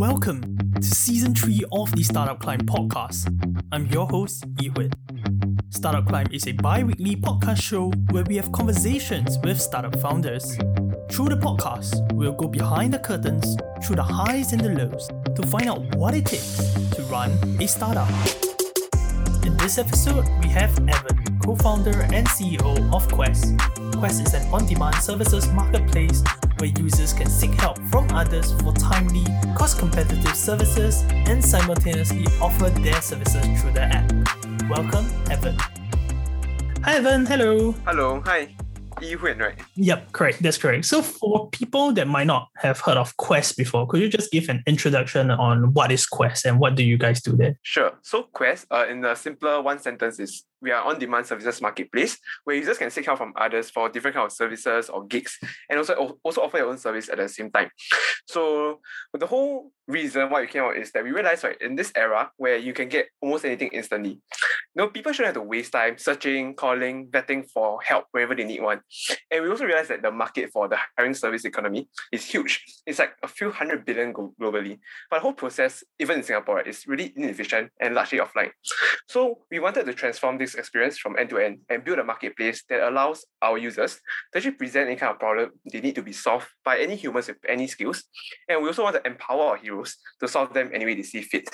Welcome to season 3 of the Startup Climb podcast. I'm your host, Yihui. Startup Climb is a bi weekly podcast show where we have conversations with startup founders. Through the podcast, we'll go behind the curtains, through the highs and the lows, to find out what it takes to run a startup. In this episode, we have Evan, co founder and CEO of Quest. Quest is an on demand services marketplace where users can seek help from others for timely, cost competitive services and simultaneously offer their services through the app. Welcome, Evan. Hi, Evan. Hello. Hello. Hi. Yihuan, right? Yep, correct. That's correct. So, for people that might not have heard of Quest before, could you just give an introduction on what is Quest and what do you guys do there? Sure. So, Quest, uh, in a simpler one sentence, is we are on-demand services marketplace where users can seek help from others for different kind of services or gigs, and also also offer your own service at the same time. So the whole reason why we came out is that we realized right in this era where you can get almost anything instantly, you know, people shouldn't have to waste time searching, calling, vetting for help wherever they need one. And we also realized that the market for the hiring service economy is huge. It's like a few hundred billion globally. But the whole process, even in Singapore, right, is really inefficient and largely offline. So we wanted to transform this experience from end to end and build a marketplace that allows our users to actually present any kind of problem they need to be solved by any humans with any skills. And we also want to empower our heroes to solve them any way they see fit.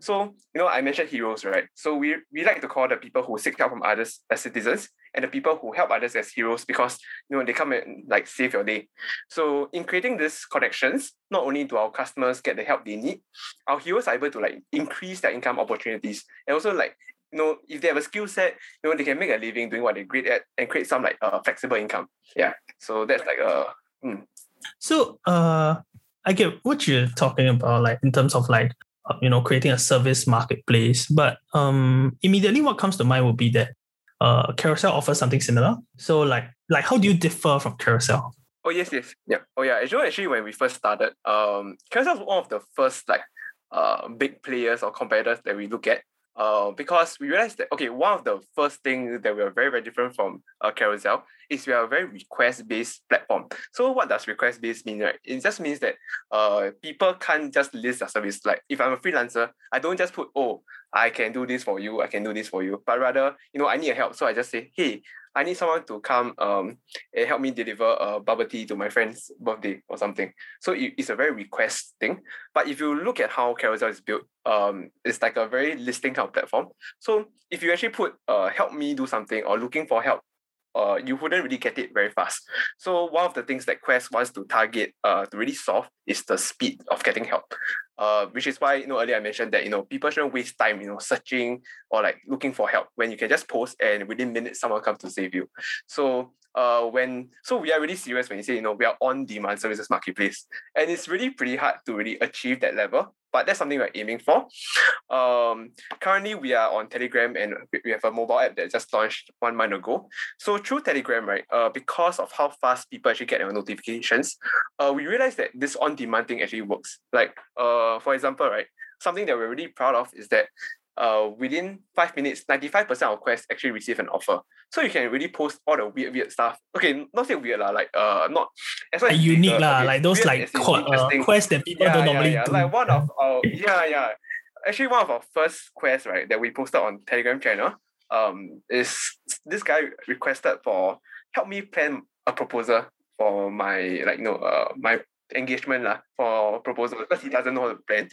So, you know, I mentioned heroes, right? So we, we like to call the people who seek help from others as citizens and the people who help others as heroes because you know they come and like save your day. So in creating these connections, not only do our customers get the help they need, our heroes are able to like increase their income opportunities and also like you know, if they have a skill set, you know, they can make a living doing what they're great at and create some like uh, flexible income. Yeah. So that's like a. Hmm. So uh, I get what you're talking about, like in terms of like uh, you know creating a service marketplace, but um, immediately what comes to mind would be that uh, Carousell offers something similar. So like like how do you differ from Carousell? Oh yes, yes, yeah. Oh yeah. Actually, actually, when we first started, um, Carousell was one of the first like uh big players or competitors that we look at uh, because we realized that okay, one of the first things that we are very very different from uh, Carousell is we are a very request based platform. So what does request based mean, right? It just means that uh people can't just list a service. Like if I'm a freelancer, I don't just put oh I can do this for you, I can do this for you, but rather you know I need help, so I just say hey I need someone to come um and help me deliver a bubble tea to my friend's birthday or something. So it, it's a very request thing. But if you look at how Carousell is built, um, it's like a very listing kind of platform. So if you actually put uh help me do something or looking for help uh, you wouldn't really get it very fast. So one of the things that Quest wants to target uh, to really solve is the speed of getting help. Uh, which is why you know earlier I mentioned that you know people shouldn't waste time you know searching or like looking for help when you can just post and within minutes someone comes to save you. So uh when so we are really serious when you say you know we are on demand services marketplace and it's really pretty hard to really achieve that level but that's something we're aiming for. Um, currently, we are on Telegram and we have a mobile app that just launched one month ago. So through Telegram, right, uh, because of how fast people actually get their notifications, uh, we realized that this on-demand thing actually works. Like, uh, for example, right, something that we're really proud of is that uh, within five minutes, 95% of quests actually receive an offer. So you can really post all the weird, weird stuff. Okay, not say weird, lah, like uh not as well unique, uh, lah, okay, like those like uh, quests that people yeah, don't yeah, normally yeah. do. Like one of our yeah, yeah. Actually one of our first quests, right, that we posted on Telegram channel, um, is this guy requested for help me plan a proposal for my like you know uh my engagement lah for proposal because he doesn't know to plan.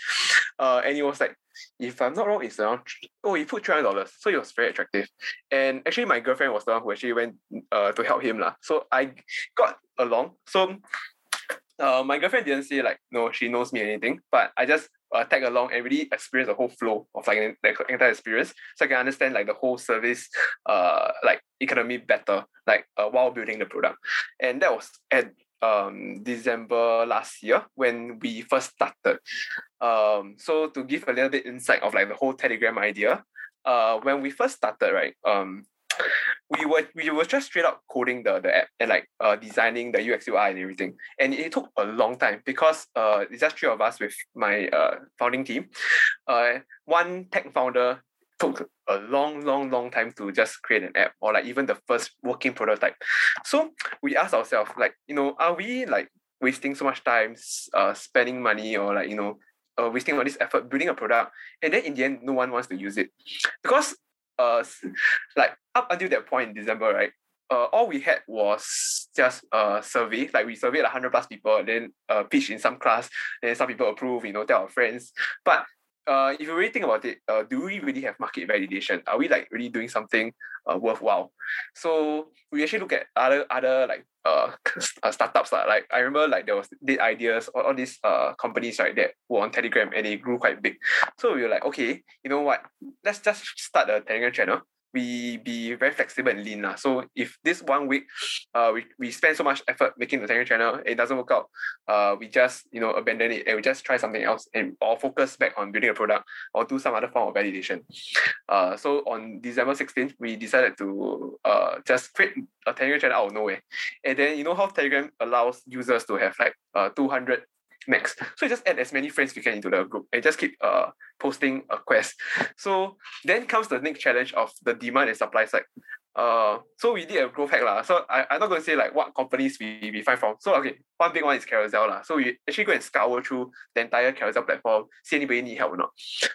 Uh, and he was like, if I'm not wrong, it's around oh he put three hundred dollars, so it was very attractive. And actually, my girlfriend was the one who actually went uh to help him lah. So I got along. So uh, my girlfriend didn't say like no, she knows me anything, but I just uh, tag along and really experience the whole flow of like the entire experience, so I can understand like the whole service, uh, like economy better, like uh, while building the product, and that was at um, December last year when we first started. Um, so to give a little bit insight of like the whole Telegram idea, uh, when we first started, right, um, we were we were just straight up coding the, the app and like uh, designing the UX UI and everything. And it took a long time because uh, it's just three of us with my uh, founding team. Uh, one tech founder took a long, long, long time to just create an app or like even the first working prototype. So we asked ourselves, like, you know, are we like wasting so much time uh, spending money or like, you know, uh, wasting all this effort building a product, and then in the end, no one wants to use it because uh, like up until that point in December, right? Uh, all we had was just a survey. Like we surveyed hundred plus people, then uh, pitch in some class, then some people approve, you know, tell our friends. But uh, if you really think about it, uh, do we really have market validation? Are we like really doing something uh, worthwhile? So we actually look at other other like uh, uh startups lah. Like I remember like there was did ideas all, all these uh companies right that were on Telegram and they grew quite big. So we were like, okay, you know what? Let's just start a Telegram channel we be very flexible and lean. La. So if this one week uh, we, we spend so much effort making the Telegram channel, it doesn't work out, uh, we just you know abandon it and we just try something else and or focus back on building a product or do some other form of validation. Uh, so on December 16th, we decided to uh, just create a Telegram channel out of nowhere. And then you know how Telegram allows users to have like uh, 200 max. So you just add as many friends you can into the group and just keep uh posting a quest. So then comes the next challenge of the demand and supply side. Uh, so we did a growth hack lah. So I, I'm not going to say like what companies we, we find from. So okay, one big one is Carousell lah. So we actually go and scour through the entire Carousell platform, see anybody need help or not.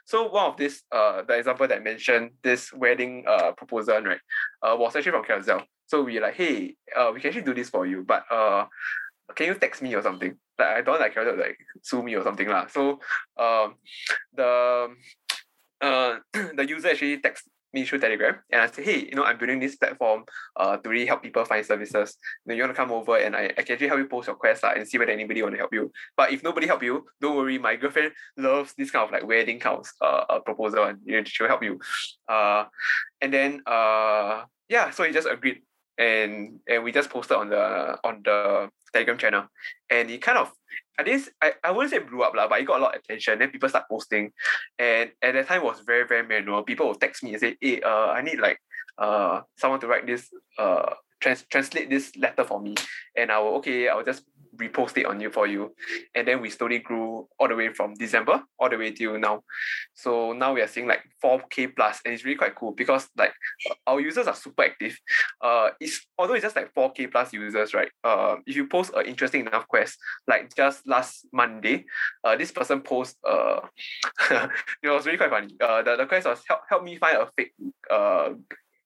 So one of this, uh, the example that I mentioned, this wedding uh proposal, right, uh, was actually from Carousell. So we like, hey, uh, we can actually do this for you, but uh, can you text me or something? Like I don't like to like sue me or something lah. So um the uh the user actually text me through Telegram and I say, hey, you know, I'm building this platform uh to really help people find services. Know, you want to come over and I, I can actually help you post your quest uh, and see whether anybody want to help you. But if nobody help you, don't worry. My girlfriend loves this kind of like wedding of uh, uh proposal and you know, she'll help you. Uh and then uh yeah, so he just agreed and and we just posted on the on the Telegram channel, and it kind of I this I, I wouldn't say blew up lah, but it got a lot of attention. Then people start posting, and at that time was very very manual. People would text me and say, "Hey, uh, I need like uh someone to write this uh trans- translate this letter for me," and I will okay, I will just repost it on you for you. And then we slowly grew all the way from December all the way till now. So now we are seeing like 4k plus and it's really quite cool because like our users are super active. Uh it's although it's just like 4k plus users, right? Uh if you post an interesting enough quest, like just last Monday, uh this person post uh it was really quite funny. Uh the, the quest was help help me find a fake uh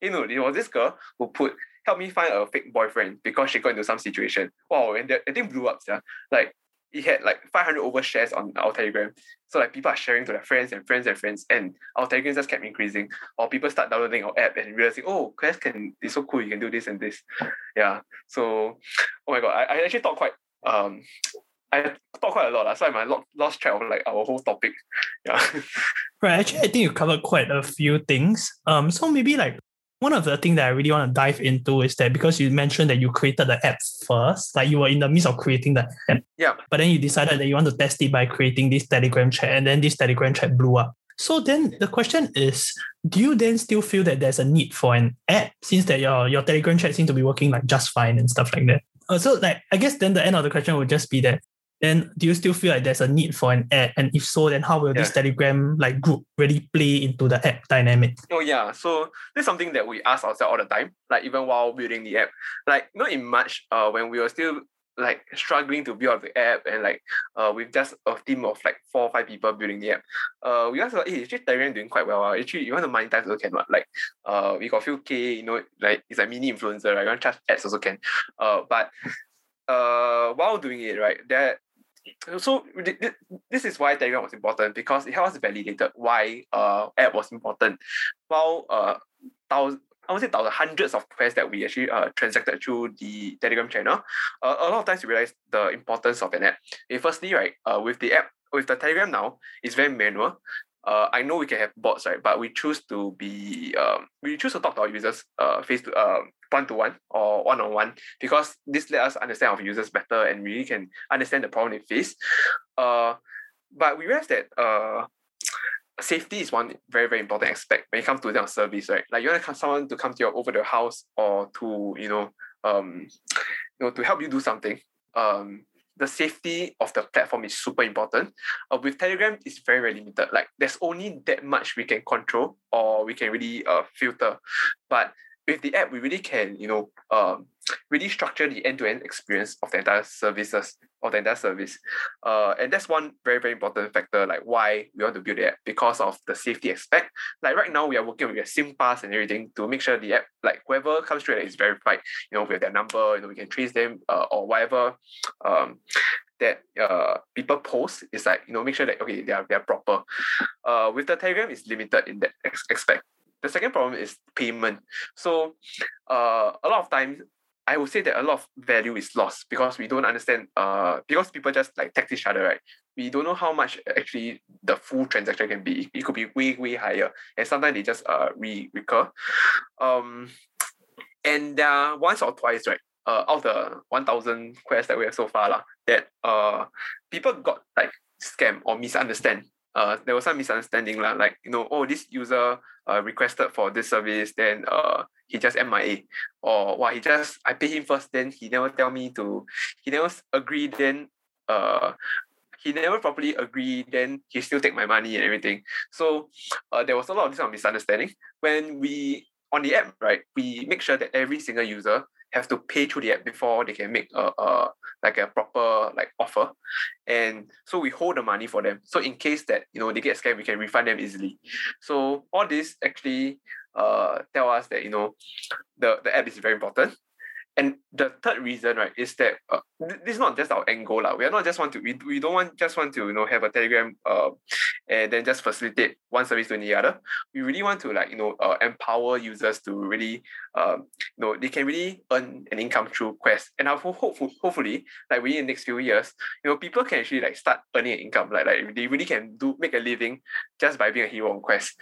you know, it was this girl who put help me find a fake boyfriend because she got into some situation. Wow, and that, thing blew up, yeah. Like it had like 500 over shares on our Telegram. So like people are sharing to their friends and friends and friends, and our Telegram just kept increasing. Or people start downloading our app and realizing, oh, Quest can it's so cool, you can do this and this. Yeah. So oh my god, I, I actually thought quite um I thought quite a lot, so I might lost track of like our whole topic. Yeah. Right. Actually, I think you covered quite a few things. Um, so maybe like one of the things that I really want to dive into is that because you mentioned that you created the app first, like you were in the midst of creating the app. Yeah. But then you decided that you want to test it by creating this Telegram chat, and then this Telegram chat blew up. So then the question is, do you then still feel that there's a need for an app since that your, your Telegram chat seems to be working like just fine and stuff like that? Uh, so like I guess then the end of the question would just be that then do you still feel like there's a need for an app? And if so, then how will yeah. this Telegram like group really play into the app dynamic? Oh yeah, so this is something that we ask ourselves all the time, like even while building the app. Like you know, in March, uh, when we were still like struggling to build the app and like uh with just a team of like four or five people building the app. Uh we asked like, hey, actually Telegram doing quite well. Uh. Actually you want to monetize also can what? Like uh we got few K, you know, like it's a mini influencer, right? You want to charge ads also can. Uh but uh while doing it, right, that so this is why Telegram was important because it helps validated why uh app was important. While uh thousand I would say thousands, hundreds of quests that we actually uh, transacted through the Telegram channel. Uh, a lot of times we realize the importance of an app. Okay, firstly, right, uh, with the app, with the Telegram now, it's very manual uh, I know we can have bots, right? But we choose to be um, we choose to talk to our users uh face to uh one to one or one on one because this let us understand our users better and really can understand the problem they face. Uh, but we realize that uh safety is one very very important aspect when it comes to their service, right? Like you want to someone to come to your over the house or to you know um you know to help you do something. Um, the safety of the platform is super important. Uh, with Telegram, it's very, very limited. Like there's only that much we can control or we can really uh, filter. But with the app, we really can, you know, um, really structure the end-to-end experience of the entire services of the entire service. Uh, and that's one very, very important factor, like why we want to build the app because of the safety aspect. Like right now, we are working with a SingPass and everything to make sure the app, like whoever comes through is verified, you know, with their number, you know, we can trace them uh, or whatever um, that uh, people post is like, you know, make sure that, okay, they are, they are proper. Uh, with the Telegram, it's limited in that aspect. The second problem is payment. So uh, a lot of times I would say that a lot of value is lost because we don't understand uh because people just like text each other, right? We don't know how much actually the full transaction can be. It could be way, way higher. And sometimes they just uh re recur. Um and uh once or twice, right? Uh out of the one thousand quests that we have so far, lah, that uh people got like scam or misunderstand uh, there was some misunderstanding lah, like you know, oh, this user uh, requested for this service, then uh, he just MIA, or why he just I pay him first, then he never tell me to, he never agree, then uh, he never properly agree, then he still take my money and everything. So uh, there was a lot of this kind of misunderstanding when we on the app, right? We make sure that every single user have to pay through the app before they can make a, a like a proper like offer. And so we hold the money for them. So in case that you know they get scammed we can refund them easily. So all this actually uh tell us that you know the the app is very important and the third reason, right, is that uh, this is not just our end goal. La. We are not just want to, we, we don't want just want to, you know, have a Telegram uh, and then just facilitate one service to the other. We really want to like, you know, uh, empower users to really, um, you know, they can really earn an income through Quest. And I hope, hopefully, hopefully, like within the next few years, you know, people can actually like start earning an income. Like, like they really can do, make a living just by being a hero on Quest.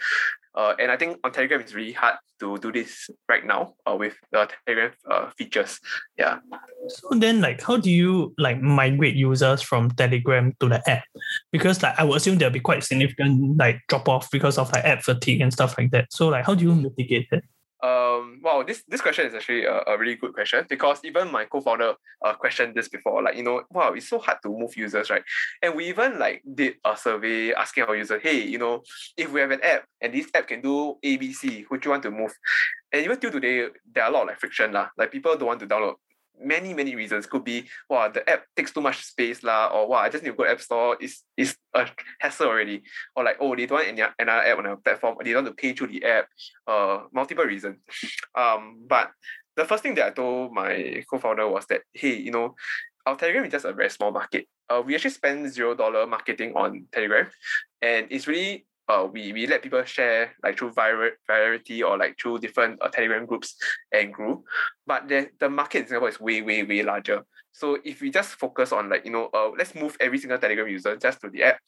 Uh, and I think on Telegram it's really hard to do this right now uh, with the Telegram uh, features. Yeah. So then, like, how do you like migrate users from Telegram to the app? Because like I would assume there'll be quite significant like drop off because of like app fatigue and stuff like that. So like, how do you mitigate it? um wow this this question is actually a, a really good question because even my co-founder uh, questioned this before like you know wow it's so hard to move users right and we even like did a survey asking our users hey you know if we have an app and this app can do abc would you want to move and even till today there are a lot of like friction lah. Like people don't want to download. Many many reasons. Could be wow the app takes too much space lah or wow I just need to go app store. Is is a hassle already. Or like oh they don't want any, another app on a platform. Or they don't want to pay through the app. Uh multiple reasons. Um but the first thing that I told my co-founder was that hey you know our Telegram is just a very small market. Uh, we actually spend zero dollar marketing on Telegram, and it's really uh, we, we let people share like through virality or like through different uh, Telegram groups and grew. But the, the market in Singapore is way, way, way larger. So if we just focus on like, you know, uh, let's move every single Telegram user just to the app,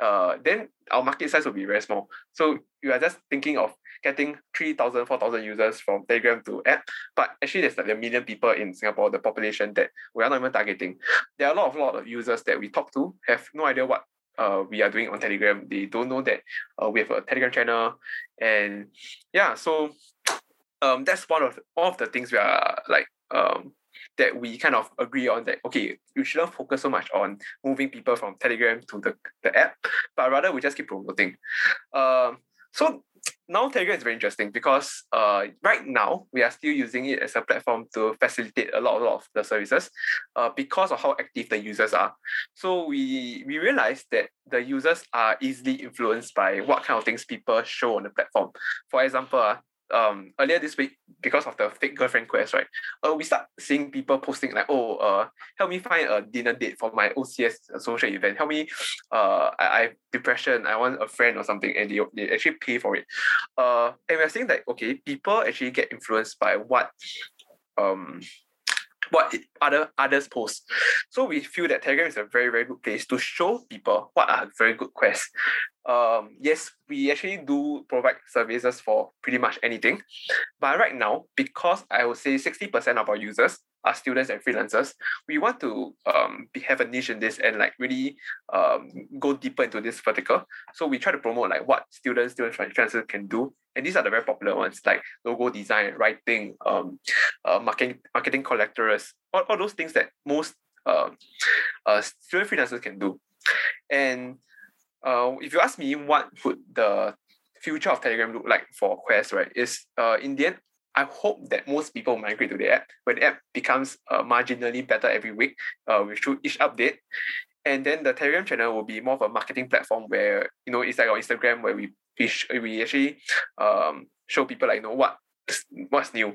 uh, then our market size will be very small. So you are just thinking of getting 3,000, 4,000 users from Telegram to app. But actually there's like a million people in Singapore, the population that we are not even targeting. There are a lot of, lot of users that we talk to have no idea what uh, we are doing on Telegram. They don't know that uh, we have a Telegram channel, and yeah, so um, that's one of one of the things we are like um, that we kind of agree on that okay you shouldn't focus so much on moving people from telegram to the, the app but rather we just keep promoting um, so now Telegram is very interesting because uh, right now we are still using it as a platform to facilitate a lot, a lot of the services uh, because of how active the users are. So we we realized that the users are easily influenced by what kind of things people show on the platform. For example, uh, um earlier this week because of the fake girlfriend quest, right? Uh, we start seeing people posting like, oh, uh, help me find a dinner date for my OCS social event. Help me, uh, I, I have depression. I want a friend or something, and they, they actually pay for it. Uh, and we're saying that okay, people actually get influenced by what, um, what other others post. So we feel that Telegram is a very, very good place to show people what are very good quests. Um, yes, we actually do provide services for pretty much anything. But right now, because I would say 60% of our users are students and freelancers, we want to um, be, have a niche in this and like really um, go deeper into this vertical. So we try to promote like what students, students, freelancers can do. And these are the very popular ones like logo design, writing, um, uh, marketing, marketing collectors, all, all those things that most uh, uh, student freelancers can do. And uh, if you ask me what would the future of Telegram look like for Quest, right, is uh, in the end, I hope that most people migrate to the app when the app becomes uh, marginally better every week uh, with each update. And then the Telegram channel will be more of a marketing platform where, you know, it's like on Instagram where we we, we actually um, show people like, you know, what what's new.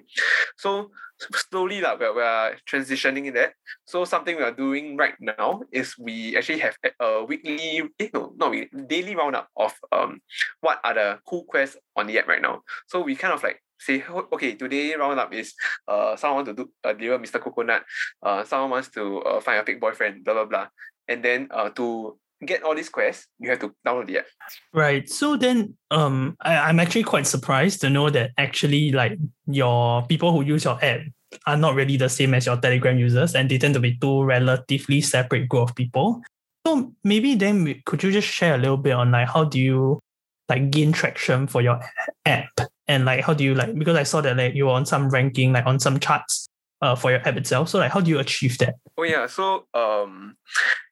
So slowly like, we're, we're transitioning in that. So something we are doing right now is we actually have a weekly, eh, no, not weekly, daily roundup of um what are the cool quests on the app right now. So we kind of like say, okay, today roundup is uh someone want to do uh, deliver Mr. Coconut, uh someone wants to uh, find a fake boyfriend, blah blah blah. And then uh to get all these quests, you have to download the app. Right. So then um I, I'm actually quite surprised to know that actually like your people who use your app are not really the same as your Telegram users and they tend to be two relatively separate group of people. So maybe then could you just share a little bit on like how do you like gain traction for your app and like how do you like because I saw that like you were on some ranking like on some charts uh, for your app itself. So like how do you achieve that? Oh yeah, so um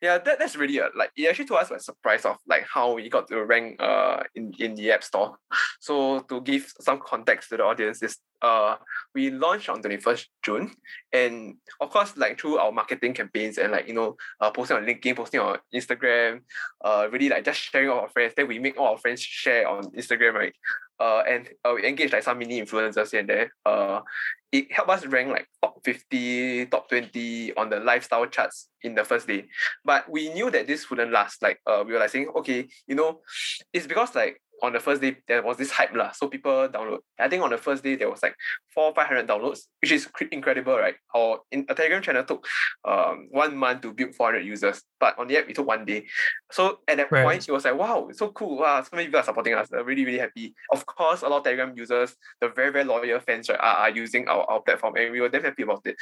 yeah, that, that's really a, like it actually to us was a surprise of like how we got to rank uh in, in the app store. So to give some context to the audience is uh we launched on 21st June and of course like through our marketing campaigns and like you know uh, posting on LinkedIn, posting on Instagram, uh really like just sharing with our friends. Then we make all our friends share on Instagram, right? Uh and uh, we engage like some mini influencers here and there. Uh it helped us rank like top 50, top 20 on the lifestyle charts in the first day. But we knew that this wouldn't last. Like uh, we were like saying, okay, you know, it's because like on the first day there was this hype lah. So people download. I think on the first day there was like four five hundred downloads, which is incredible, right? Our in a Telegram channel took um one month to build four hundred users, but on the app it took one day. So at that right. point it was like wow, it's so cool! Wow, so many people are supporting us. They're really really happy. Of course, a lot of Telegram users, the very very loyal fans, right, are, are using our, our platform, and we were damn happy about it.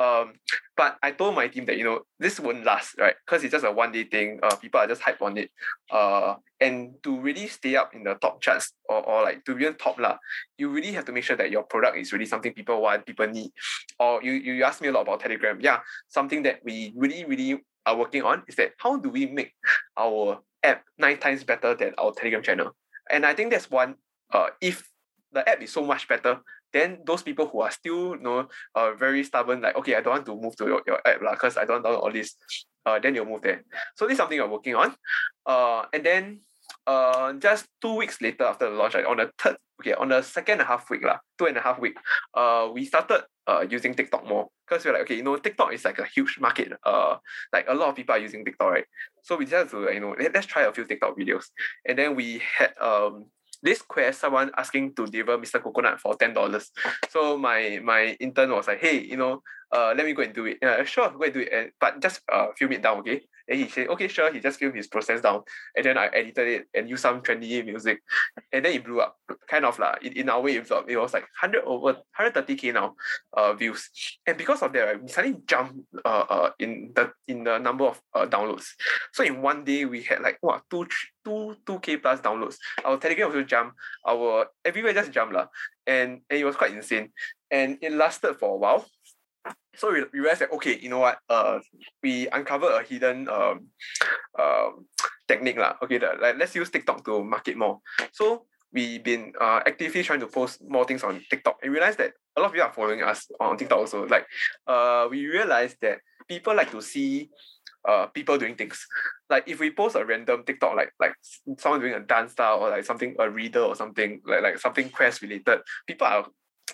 Um, but I told my team that you know this won't last, right? Because it's just a one day thing. Uh, people are just hyped on it. Uh, and to really stay up in the top charts or, or like to be on top lah, you really have to make sure that your product is really something people want, people need. Or you you asked me a lot about Telegram. Yeah, something that we really really are working on is that how do we make our app nine times better than our Telegram channel? And I think that's one. Uh, if the app is so much better, then those people who are still you know uh, very stubborn, like okay, I don't want to move to your, your app because I don't download all this. Uh, then you'll move there. So this is something we're working on. Uh, and then uh, just two weeks later after the launch, like on the third, okay, on the second and a half week, lah, two and a half week, uh, we started uh, using TikTok more because we're like, okay, you know, TikTok is like a huge market. Uh, like a lot of people are using TikTok, right? So we decided to, you know, let, let's try a few TikTok videos. And then we had um this quest, someone asking to deliver Mr. Coconut for ten dollars. So my my intern was like, hey, you know, uh, let me go and do it. Yeah, sure, go and do it. But just uh, film it down, okay? And he said, okay, sure. He just filmed his process down. And then I edited it and used some trendy music. And then it blew up. Kind of like, in, in our way, it was, it was like 100 over, 130k now uh, views. And because of that, we suddenly jumped uh, uh, in the in the number of uh, downloads. So in one day, we had like, what, two, two, 2k plus downloads. Our Telegram also jumped. Our, everywhere just jumped. La. And, and it was quite insane. And it lasted for a while so we, realized that okay, you know what? Uh, we uncovered a hidden um, um technique lah. Okay, the, like let's use TikTok to market more. So we've been uh, actively trying to post more things on TikTok and realized that a lot of people are following us on TikTok also. Like, uh, we realized that people like to see uh people doing things. Like if we post a random TikTok like like someone doing a dance style or like something a reader or something like like something quest related, people are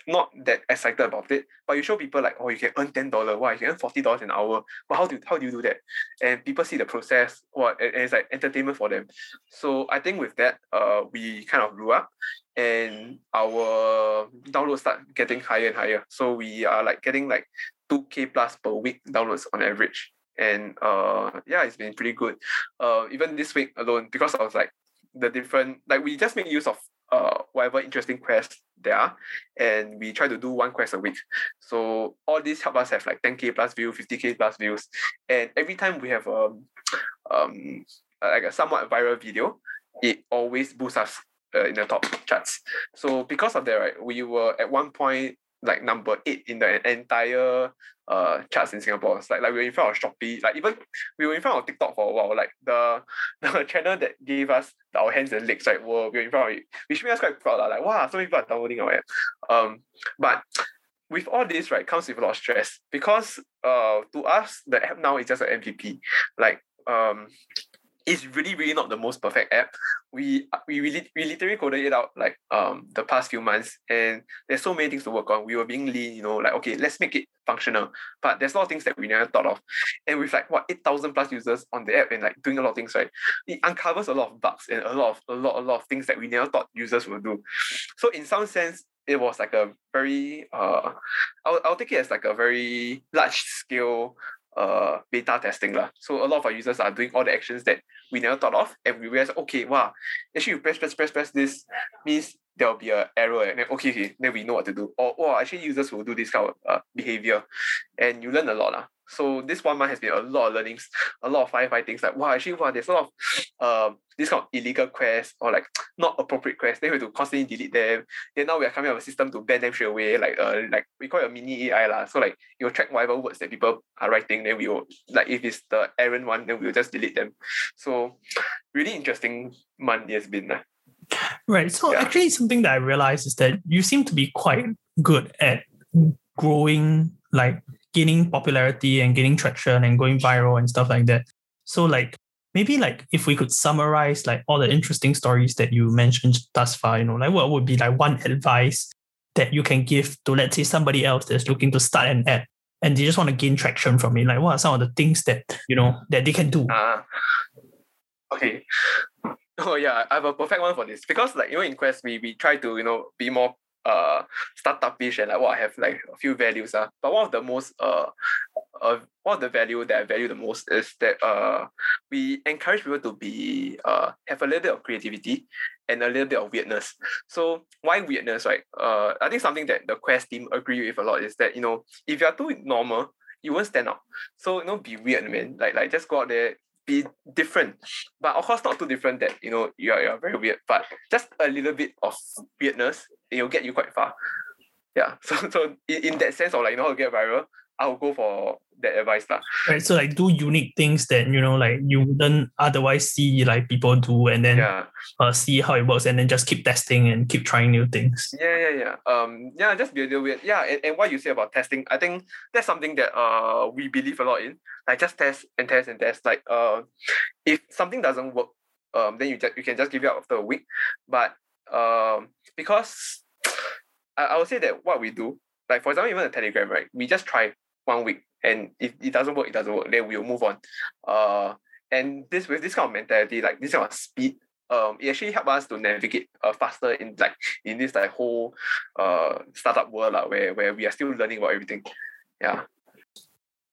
not that excited about it, but you show people like, oh, you can earn ten dollar, wow, you can earn forty dollars an hour. But how do how do you do that? And people see the process, what and, it's like entertainment for them. So I think with that, uh, we kind of grew up, and our downloads start getting higher and higher. So we are like getting like two k plus per week downloads on average. And uh, yeah, it's been pretty good. Uh, even this week alone, because I was like the different like we just make use of uh, whatever interesting quests there are, and we try to do one quest a week. So all these help us have like 10k plus views, 50k plus views, and every time we have um um like a somewhat viral video, it always boosts us uh, in the top charts. So because of that, right, we were at one point like number eight in the entire uh charts in Singapore. It's like like we were in front of Shopee, like even we were in front of TikTok for a while. Like the the channel that gave us our hands and legs, right, were we were in front of it, which made us quite proud. Like wow, so many people are downloading our app. Um, but with all this, right, comes with a lot of stress because uh to us the app now is just an MVP. Like um it's really really not the most perfect app. We we really we literally coded it out like um the past few months and there's so many things to work on. We were being lean you know like okay let's make it functional. But there's a lot of things that we never thought of. And with like what 8000 plus users on the app and like doing a lot of things right it uncovers a lot of bugs and a lot of a lot a lot of things that we never thought users would do. So in some sense it was like a very uh I'll, I'll take it as like a very large scale uh beta testing lah. So a lot of our users are doing all the actions that we never thought of, and we realize, okay, wow, actually you press press press press this means there will be an error, and then okay, okay, then we know what to do. Or oh, actually users will do this kind of uh, behavior, and you learn a lot lah. So this one month has been a lot of learnings, a lot of firefighting. Like wow, actually wow, there's a lot of um this kind of illegal quests or like not appropriate quests. Then we have to constantly delete them. Then now we are coming up with a system to ban them straight away. Like uh like we call it a mini AI lah. So like it will track whatever words that people are writing. Then we will like if it's the errand one, then we will just delete them. So really interesting month it has been. lah. Right. So Yeah. actually, something that I realized is that you seem to be quite good at growing, like gaining popularity and gaining traction and going viral and stuff like that. So like maybe like if we could summarize like all the interesting stories that you mentioned thus far, you know, like what would be like one advice that you can give to let's say somebody else that's looking to start an app and they just want to gain traction from it. Like what are some of the things that you know that they can do? Ah, okay. Oh yeah, I have a perfect one for this because like you know in Quest we we try to you know be more uh startup-ish and like what I have like a few values uh. But one of the most uh uh one of the value that I value the most is that uh we encourage people to be uh have a little bit of creativity and a little bit of weirdness. So why weirdness, right? Uh I think something that the Quest team agree with a lot is that you know if you are too normal, you won't stand out. So you know be weird, man. Like like just go out there, be different. But of course not too different that you know you are, you are very weird, but just a little bit of weirdness, it'll get you quite far. Yeah. So so in, in that sense of like you know how to get viral, I'll go for that advice. lah. Right. So like do unique things that you know like you wouldn't otherwise see like people do and then Yeah. uh, see how it works and then just keep testing and keep trying new things. Yeah, yeah, yeah. Um, yeah, just be a little weird. Yeah, and, and what you say about testing, I think that's something that uh we believe a lot in. Like just test and test and test. Like uh, if something doesn't work, um, then you just you can just give it up after a week. But um, because I, I would say that what we do, like for example, even the Telegram, right? We just try one week, and if it doesn't work, it doesn't work. Then we'll move on. Uh, and this with this kind of mentality, like this kind of speed, um, it actually help us to navigate uh, faster in like in this like whole uh startup world lah, where where we are still learning about everything. Yeah.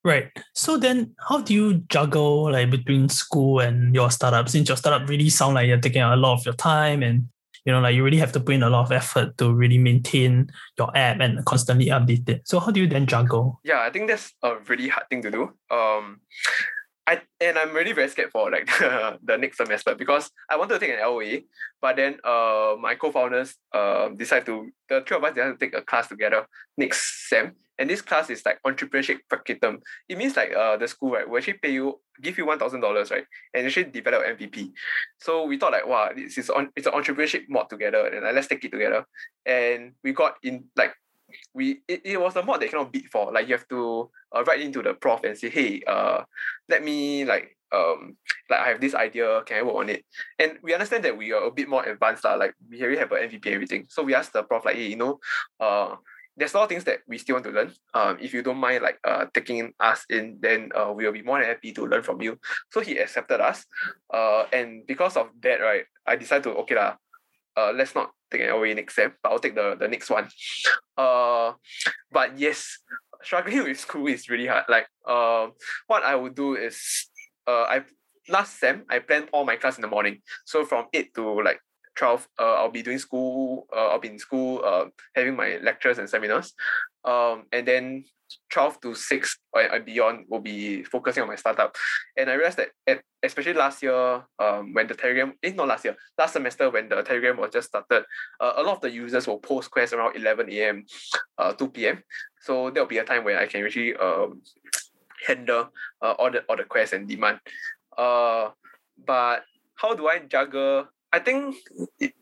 Right. So then how do you juggle like between school and your startup? Since your startup really sound like you're taking a lot of your time and you know like you really have to put in a lot of effort to really maintain your app and constantly update it. So how do you then juggle? Yeah, I think that's a really hard thing to do. Um I and I'm really very scared for like the, next semester because I wanted to take an LOA, but then uh my co-founders um decide to the three of us decided to take a class together next sem. And this class is like entrepreneurship practicum. It means like uh the school right will actually pay you give you one thousand dollars right and actually develop MVP. So we thought like wow this is on it's an entrepreneurship mod together and like, let's take it together. And we got in like we it, it was a mod that cannot bid for. Like you have to uh, write into the prof and say, hey, uh, let me like um like I have this idea, can I work on it? And we understand that we are a bit more advanced. Like we already have an MVP and everything. So we asked the prof like, hey, you know, uh there's a lot of things that we still want to learn. Um, if you don't mind like uh taking us in, then uh we'll be more than happy to learn from you. So he accepted us. Uh and because of that, right, I decided to okay lah, uh let's not take it away next sem, but I'll take the the next one. Uh but yes, struggling with school is really hard. Like uh, what I would do is uh I last sem I planned all my class in the morning. So from eight to like twelve, uh, I'll be doing school. Uh, I'll be in school. Uh, having my lectures and seminars. Um, and then 12 to 6 and beyond will be focusing on my startup. And I realized that at, especially last year, um, when the Telegram, eh, not last year, last semester when the Telegram was just started, uh, a lot of the users will post quests around 11 a.m., uh, 2 p.m. So there'll be a time where I can really um, handle uh, all the all the quests and demand. Uh, but how do I juggle? I think, it,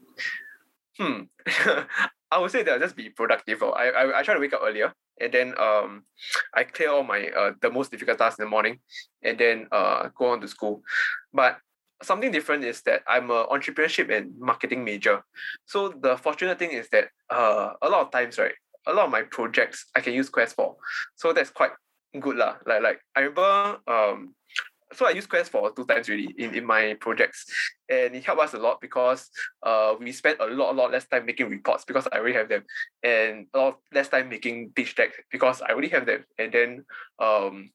hmm, I would say that I'll just be productive. I, I I try to wake up earlier and then um I clear all my uh the most difficult tasks in the morning and then uh go on to school. But something different is that I'm a entrepreneurship and marketing major. So the fortunate thing is that uh a lot of times, right, a lot of my projects I can use Quest for. So that's quite good lah. Like like I remember um so I use Quest for two times really in, in my projects. And it helped us a lot because uh we spent a lot, a lot less time making reports because I already have them. And a lot less time making pitch decks because I already have them. And then um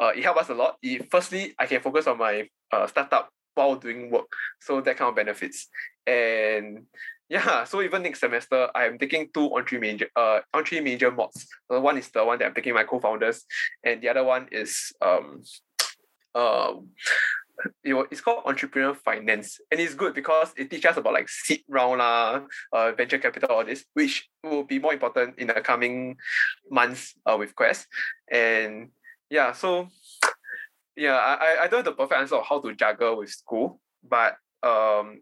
uh, it helped us a lot. It, firstly, I can focus on my uh, startup while doing work. So that kind of benefits. And yeah, so even next semester, I'm taking two on three major uh on three major mods. Uh, one is the one that I'm taking my co-founders, and the other one is um um it, it's called entrepreneur finance. And it's good because it teaches us about like seed round lah, uh, venture capital all this which will be more important in the coming months uh, with quest. And yeah so yeah I, I don't have the perfect answer of how to juggle with school but um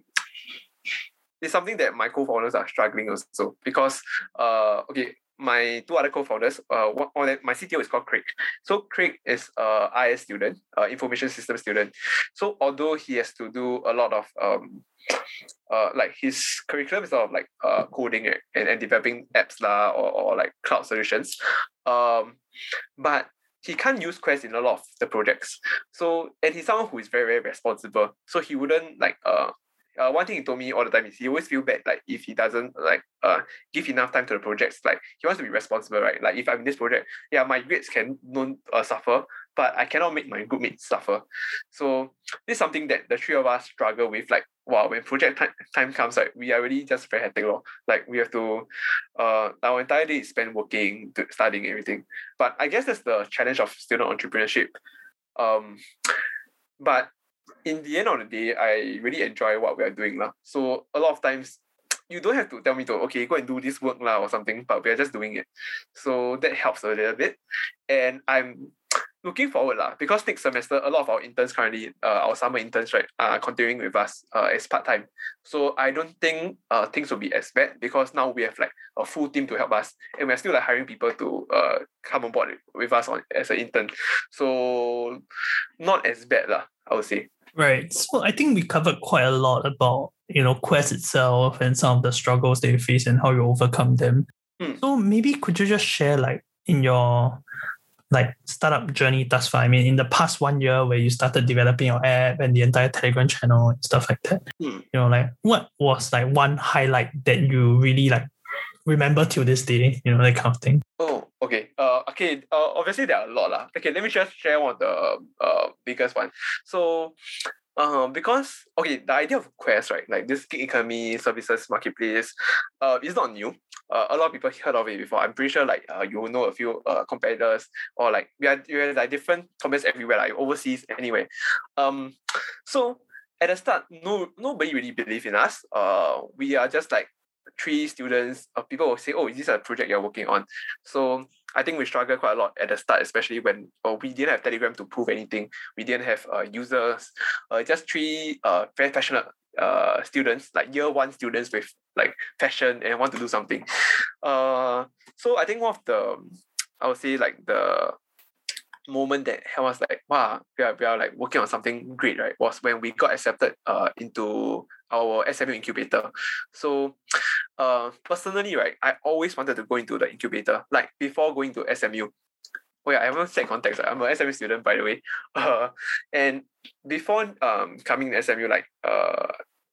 it's something that my co-founders are struggling also because uh okay my two other co-founders, uh, one, my CTO is called Craig. So Craig is a IS student, uh, information system student. So although he has to do a lot of um, uh, like his curriculum is lot of like uh, coding and, and developing apps lah or, or like cloud solutions. Um, but he can't use Quest in a lot of the projects. So and he's someone who is very, very responsible. So he wouldn't like uh uh, one thing he told me all the time is he always feel bad like if he doesn't like uh give enough time to the projects like he wants to be responsible right? Like if I'm in this project yeah my grades can don't uh, suffer but I cannot make my group mates suffer. So this is something that the three of us struggle with like wow! when project time, time comes like we are really just very hectic lor. like we have to uh our entire day is spent working to studying everything. But I guess that's the challenge of student entrepreneurship. Um but in the end of the day, I really enjoy what we are doing. La. So a lot of times you don't have to tell me to okay, go and do this work la, or something, but we are just doing it. So that helps a little bit. And I'm looking forward lah, because next semester a lot of our interns currently, uh, our summer interns, right, are continuing with us uh, as part-time. So I don't think uh, things will be as bad because now we have like a full team to help us and we're still like hiring people to uh, come on board with us on as an intern. So not as bad lah, I would say. Right. So I think we covered quite a lot about, you know, Quest itself and some of the struggles that you face and how you overcome them. Hmm. So maybe could you just share like in your like startup journey thus far? I mean, in the past one year where you started developing your app and the entire Telegram channel and stuff like that. Hmm. You know, like what was like one highlight that you really like remember till this day, you know, that kind of thing? Oh, okay. Uh, okay. Uh, obviously there are a lot lah. Okay, let me just share one of the uh biggest one. So, uh, because okay, the idea of Quest, right, like this gig economy services marketplace, uh, is not new. Uh, a lot of people heard of it before. I'm pretty sure like uh, you know a few uh competitors or like we are, we are like different companies everywhere, like overseas anyway. Um, so at the start, no nobody really believed in us. Uh, we are just like three students, uh, people will say, "Oh, is this a project you're working on?" So I think we struggled quite a lot at the start, especially when uh, we didn't have Telegram to prove anything. We didn't have uh, users. Uh, just three uh, very passionate uh, students, like year one students with like passion and want to do something. Uh, so I think one of the, I would say like the moment that helped us like wow we are, we are like working on something great right was when we got accepted uh into our SMU incubator. So uh personally right I always wanted to go into the incubator like before going to SMU oh yeah I haven't set context? I'm a SMU student by the way. Uh and before um coming to SMU like uh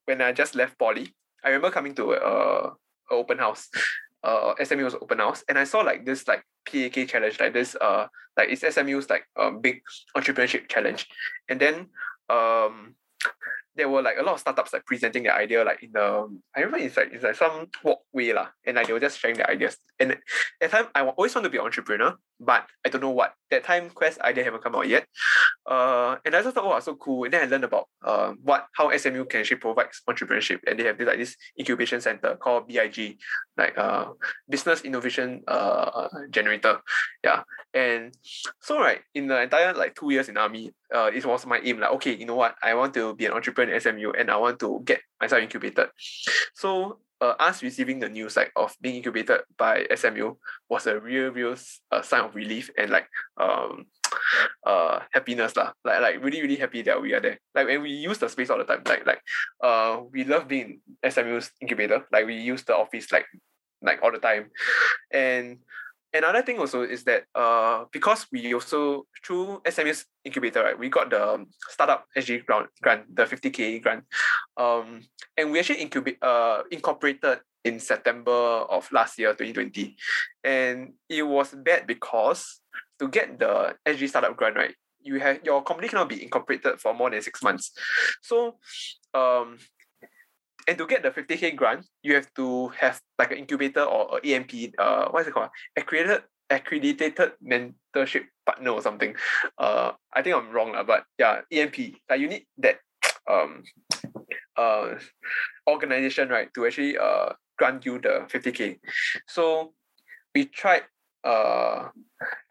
when I just left poly I remember coming to uh open house uh SMU was open house and I saw like this like PAK challenge like this uh like it's SMU's like um big entrepreneurship challenge. And then um there were like a lot of startups like presenting their idea like in the I remember it's like it's like some walkway lah and like they were just sharing their ideas and at time I always want to be an entrepreneur but I don't know what. That time Quest idea haven't come out yet. Uh, and I just thought, oh, so cool. And then I learned about uh, what how SMU can actually provide entrepreneurship. And they have this like this incubation center called BIG, like uh business innovation uh generator. Yeah. And so right, in the entire like two years in army, uh it was my aim, like, okay, you know what? I want to be an entrepreneur at SMU and I want to get myself incubated. So uh, us receiving the news like of being incubated by SMU was a real, real uh, sign of relief and like um uh happiness lah. Like like really, really happy that we are there. Like when we use the space all the time, like like uh we love being SMU's incubator. Like we use the office like like all the time. And another thing also is that uh because we also through SMU's incubator, right, we got the um, startup SG grant, grant the 50k grant. Um and we actually incubate uh incorporated in September of last year, 2020. And it was bad because to get the SG startup grant, right, you have your company cannot be incorporated for more than six months. So um and to get the 50k grant, you have to have like an incubator or a AMP, uh, what is it called? Accredited accredited mentorship partner or something. Uh, I think I'm wrong, but yeah, AMP. Like you need that um uh organization right to actually uh grant you the 50k. So we tried uh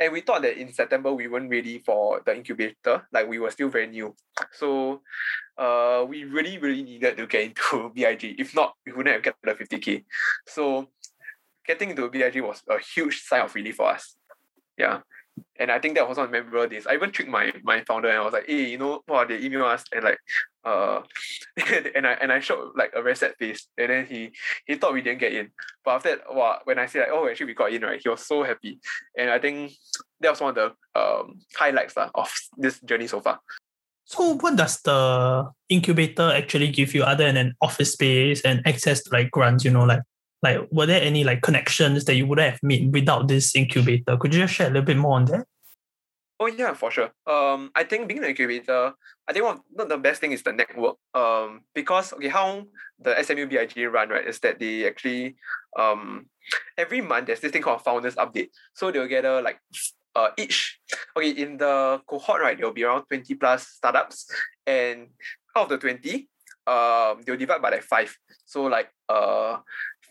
and we thought that in September we weren't ready for the incubator, like we were still very new. So uh we really, really needed to get into BIG. If not, we wouldn't have gotten the 50k. So getting into BIG was a huge sign of relief for us. Yeah. And I think that was one memorable days. I even tricked my my founder and I was like, hey, you know, wow, they email us and like uh and I and I showed like a very sad face. And then he he thought we didn't get in. But after that, wow, when I said like, oh actually we got in, right, he was so happy. And I think that was one of the um highlights uh, of this journey so far. So what does the incubator actually give you other than an office space and access to like grants, you know, like like were there any like connections that you would have made without this incubator? Could you just share a little bit more on that? Oh yeah, for sure. Um, I think being an incubator, I think one not the best thing is the network. Um, because okay, how the SMU BIG run right is that they actually um every month there's this thing called founders update. So they'll gather like uh each okay in the cohort right there'll be around 20 plus startups and out of the 20 um they'll divide by like five so like uh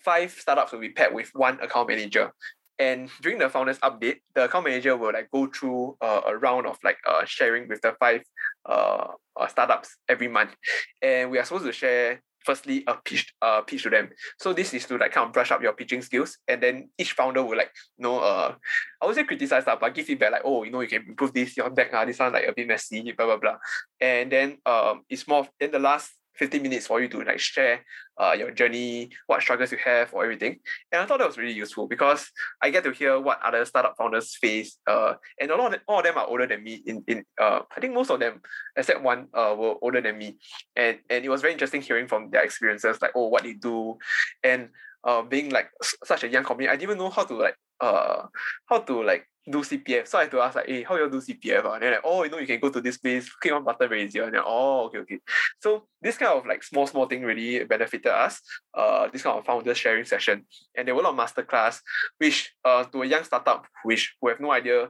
five startups will be paired with one account manager. And during the founders update, the account manager will like go through uh, a round of like uh, sharing with the five uh, uh, startups every month. And we are supposed to share firstly a pitch uh pitch to them. So this is to like kind of brush up your pitching skills. And then each founder will like, you know, uh I would say criticize that, but give feedback like, oh, you know, you can improve this, your deck, uh, this one like a bit messy, blah blah blah. And then um it's more then the last 15 minutes for you to like share uh, your journey, what struggles you have, or everything. And I thought that was really useful because I get to hear what other startup founders face. Uh, and a lot of them, all of them are older than me. In in uh, I think most of them, except one, uh, were older than me. And and it was very interesting hearing from their experiences, like oh, what they do, and uh, being like such a young company, I didn't even know how to like uh how to like do CPF. So I had to ask like, hey, how you do CPF? Ah? And then like, oh, you know, you can go to this place, click one button, very easy. And then, oh, okay, okay. So this kind of like small, small thing really benefited us. Uh, this kind of founder sharing session. And there were a lot of masterclass, which uh to a young startup which who have no idea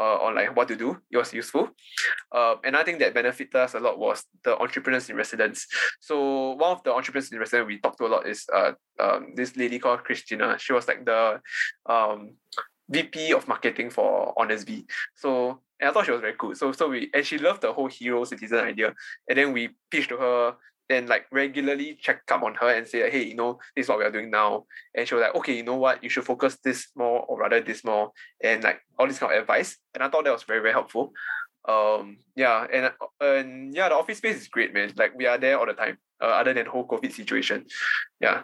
uh, on like what to do. It was useful. Uh, and I think that benefited us a lot was the entrepreneurs in residence. So one of the entrepreneurs in residence we talked to a lot is uh, um, this lady called Christina. She was like the um, VP of marketing for HonestBee. So and I thought she was very cool. So so we and she loved the whole hero citizen idea. And then we pitched to her and like regularly check up on her and say, hey, you know, this is what we are doing now. And she was like, okay, you know what, you should focus this more or rather this more and like all this kind of advice. And I thought that was very, very helpful. Um yeah, and and yeah, the office space is great, man. Like we are there all the time, uh, other than whole COVID situation. Yeah.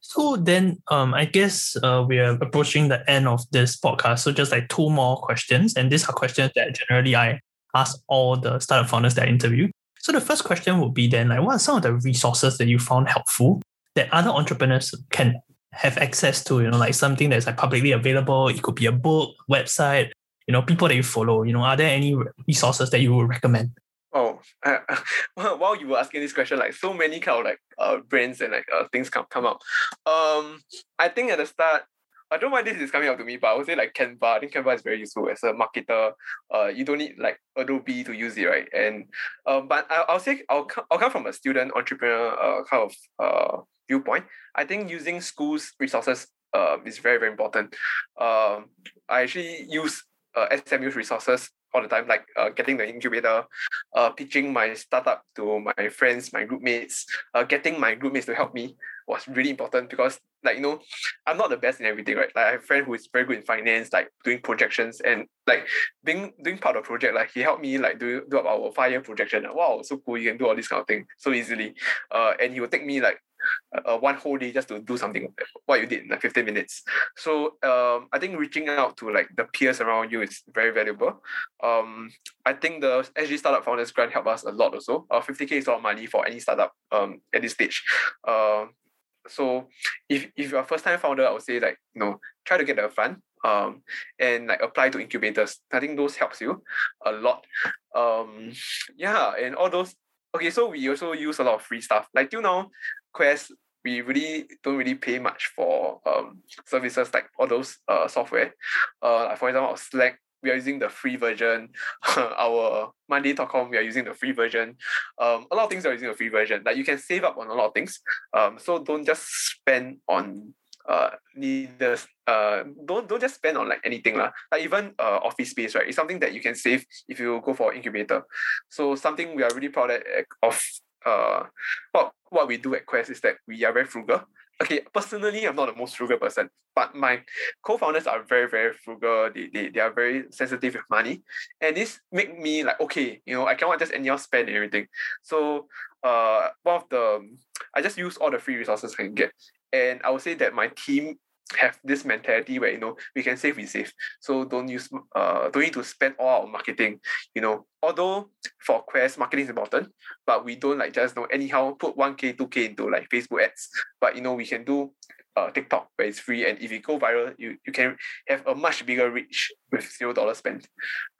So then, um, I guess uh, we are approaching the end of this podcast. So just like two more questions, and these are questions that generally I ask all the startup founders that I interview. So the first question would be then like, what are some of the resources that you found helpful that other entrepreneurs can have access to? You know, like something that's like publicly available. It could be a book, website. You know, people that you follow. You know, are there any resources that you would recommend? Oh, uh, while you were asking this question, like so many kind of like uh brands and like uh, things come come up. Um, I think at the start, I don't why this is coming up to me, but I would say like Canva. I think Canva is very useful as a marketer. Uh, you don't need like Adobe to use it, right? And um, but I, I'll say I'll, I'll come from a student entrepreneur uh, kind of uh, viewpoint. I think using schools resources uh, is very very important. Um, I actually use uh, SMU's resources all the time, like uh, getting the incubator, uh, pitching my startup to my friends, my group mates, uh, getting my group mates to help me was really important because like you know, I'm not the best in everything, right? Like I have a friend who is very good in finance, like doing projections and like being doing part of the project, like he helped me like do do up our five year projection. Wow, so cool, you can do all this kind of thing so easily. Uh and he will take me like uh, one whole day just to do something what you did in like 15 minutes. So um, i think reaching out to like the peers around you is very valuable. Um, i think the sg startup founders grant helped us a lot also. Uh, 50k is a lot of money for any startup um, at this stage. Uh, so if, if you're a first time founder i would say like you know try to get the fund um, and like apply to incubators. I think those helps you a lot. Um, yeah and all those okay so we also use a lot of free stuff like till now Quest, we really don't really pay much for um, services like all those uh, software. Uh, for example, Slack, we are using the free version. our Monday Monday.com, we are using the free version. Um, a lot of things are using the free version. Like you can save up on a lot of things. Um, so don't just spend on uh uh don't don't just spend on like anything lah. Like even uh office space, right? It's something that you can save if you go for incubator. So something we are really proud of uh what what we do at Quest is that we are very frugal. Okay, personally, I'm not the most frugal person, but my co-founders are very, very frugal. They, they, they are very sensitive with money. And this make me like, okay, you know, I cannot just anyhow spend everything. So uh one of the I just use all the free resources I can get. And I would say that my team have this mentality where you know we can save we save. So don't use uh don't need to spend all our marketing you know. Although for quest marketing is important but we don't like just know anyhow put 1k 2k into like facebook ads. But you know we can do uh tiktok where it's free and if you go viral you, you can have a much bigger reach with zero dollar spent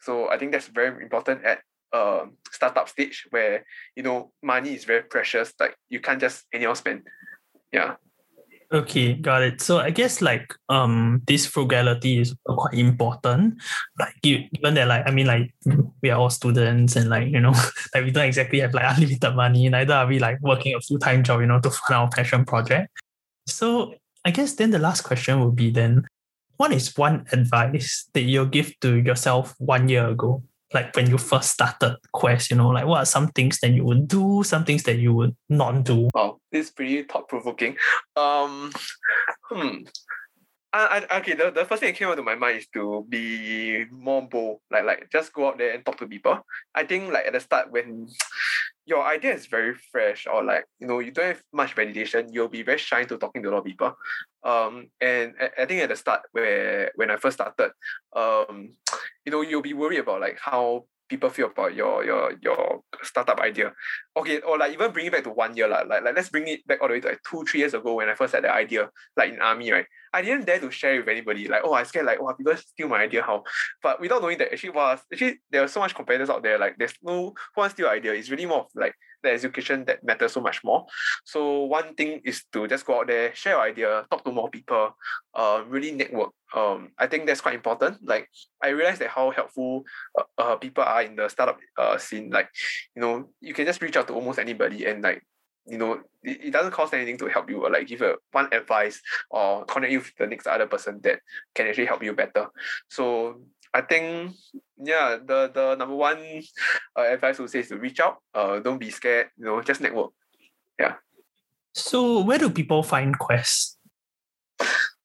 so i think that's very important at uh, startup stage where you know money is very precious like you can't just anyhow spend. Yeah Okay, got it. So I guess like um this frugality is quite important. Like given that like I mean like we are all students and like you know like we don't exactly have like unlimited money. Neither are we like working a full time job you know to fund our passion project. So I guess then the last question would be then, what is one advice that you'll give to yourself one year ago? Like when you first started Quest, you know, like what are some things that you would do, some things that you would not do? Oh, this is pretty thought provoking. Um, hmm. I, I, okay, the, the first thing that came out to my mind is to be more bold, like like just go out there and talk to people. I think like at the start when your idea is very fresh or like you know you don't have much validation, you'll be very shy to talking to a lot of people. Um, and I, I think at the start where when I first started, um, you know you'll be worried about like how people feel about your your your startup idea. Okay, or like even bring it back to one year, like, like, like let's bring it back all the way to like two, three years ago when I first had the idea, like in army, right? I didn't dare to share with anybody. Like, oh, I scared like, oh, people steal my idea, how? But without knowing that actually was actually there are so much competitors out there, like there's no one steal idea. It's really more of like the education that matters so much more. So one thing is to just go out there, share your idea, talk to more people, uh, really network. Um, I think that's quite important. Like I realized that how helpful uh, uh, people are in the startup uh, scene. Like, you know, you can just reach out to almost anybody and like you know, it, it doesn't cost anything to help you or like give a one advice or connect you with the next other person that can actually help you better. So I think yeah, the the number one uh, advice would say is to reach out. Uh, don't be scared. You know, just network. Yeah. So where do people find Quest?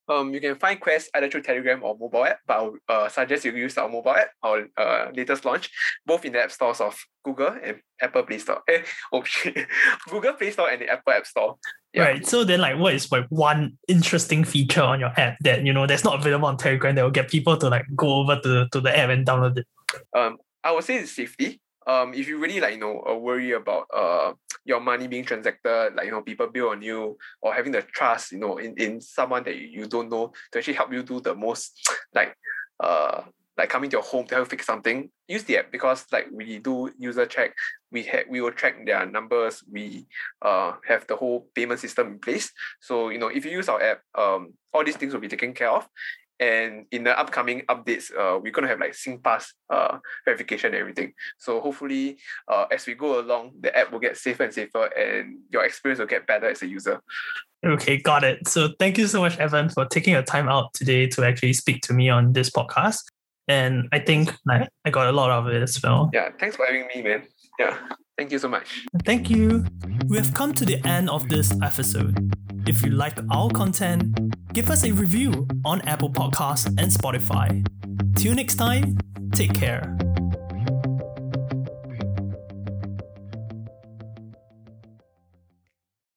Um, you can find Quest either through Telegram or mobile app, but I would uh, suggest you use our mobile app, our uh, latest launch, both in the app stores of Google and Apple Play Store. Eh, oh. Google Play Store and the Apple App Store. Yeah. Right. So then like what is like one interesting feature on your app that you know that's not available on Telegram that will get people to like go over to, to the app and download it? Um I would say it's safety um, if you really like you know uh, worry about uh your money being transacted, like you know people bill on you or having the trust, you know, in, in someone that you, you don't know to actually help you do the most like uh like coming to your home to help fix something, use the app because like we do user check, we have we will track their numbers, we uh have the whole payment system in place. So you know if you use our app, um all these things will be taken care of. And in the upcoming updates, uh, we're gonna have like SingPass uh, verification and everything. So hopefully, uh, as we go along, the app will get safer and safer, and your experience will get better as a user. Okay, got it. So thank you so much, Evan, for taking your time out today to actually speak to me on this podcast. And I think like, I got a lot of it as well. Yeah, thanks for having me, man. Yeah, thank you so much. Thank you. We have come to the end of this episode. If you like our content, give us a review on Apple Podcasts and Spotify. Till next time, take care.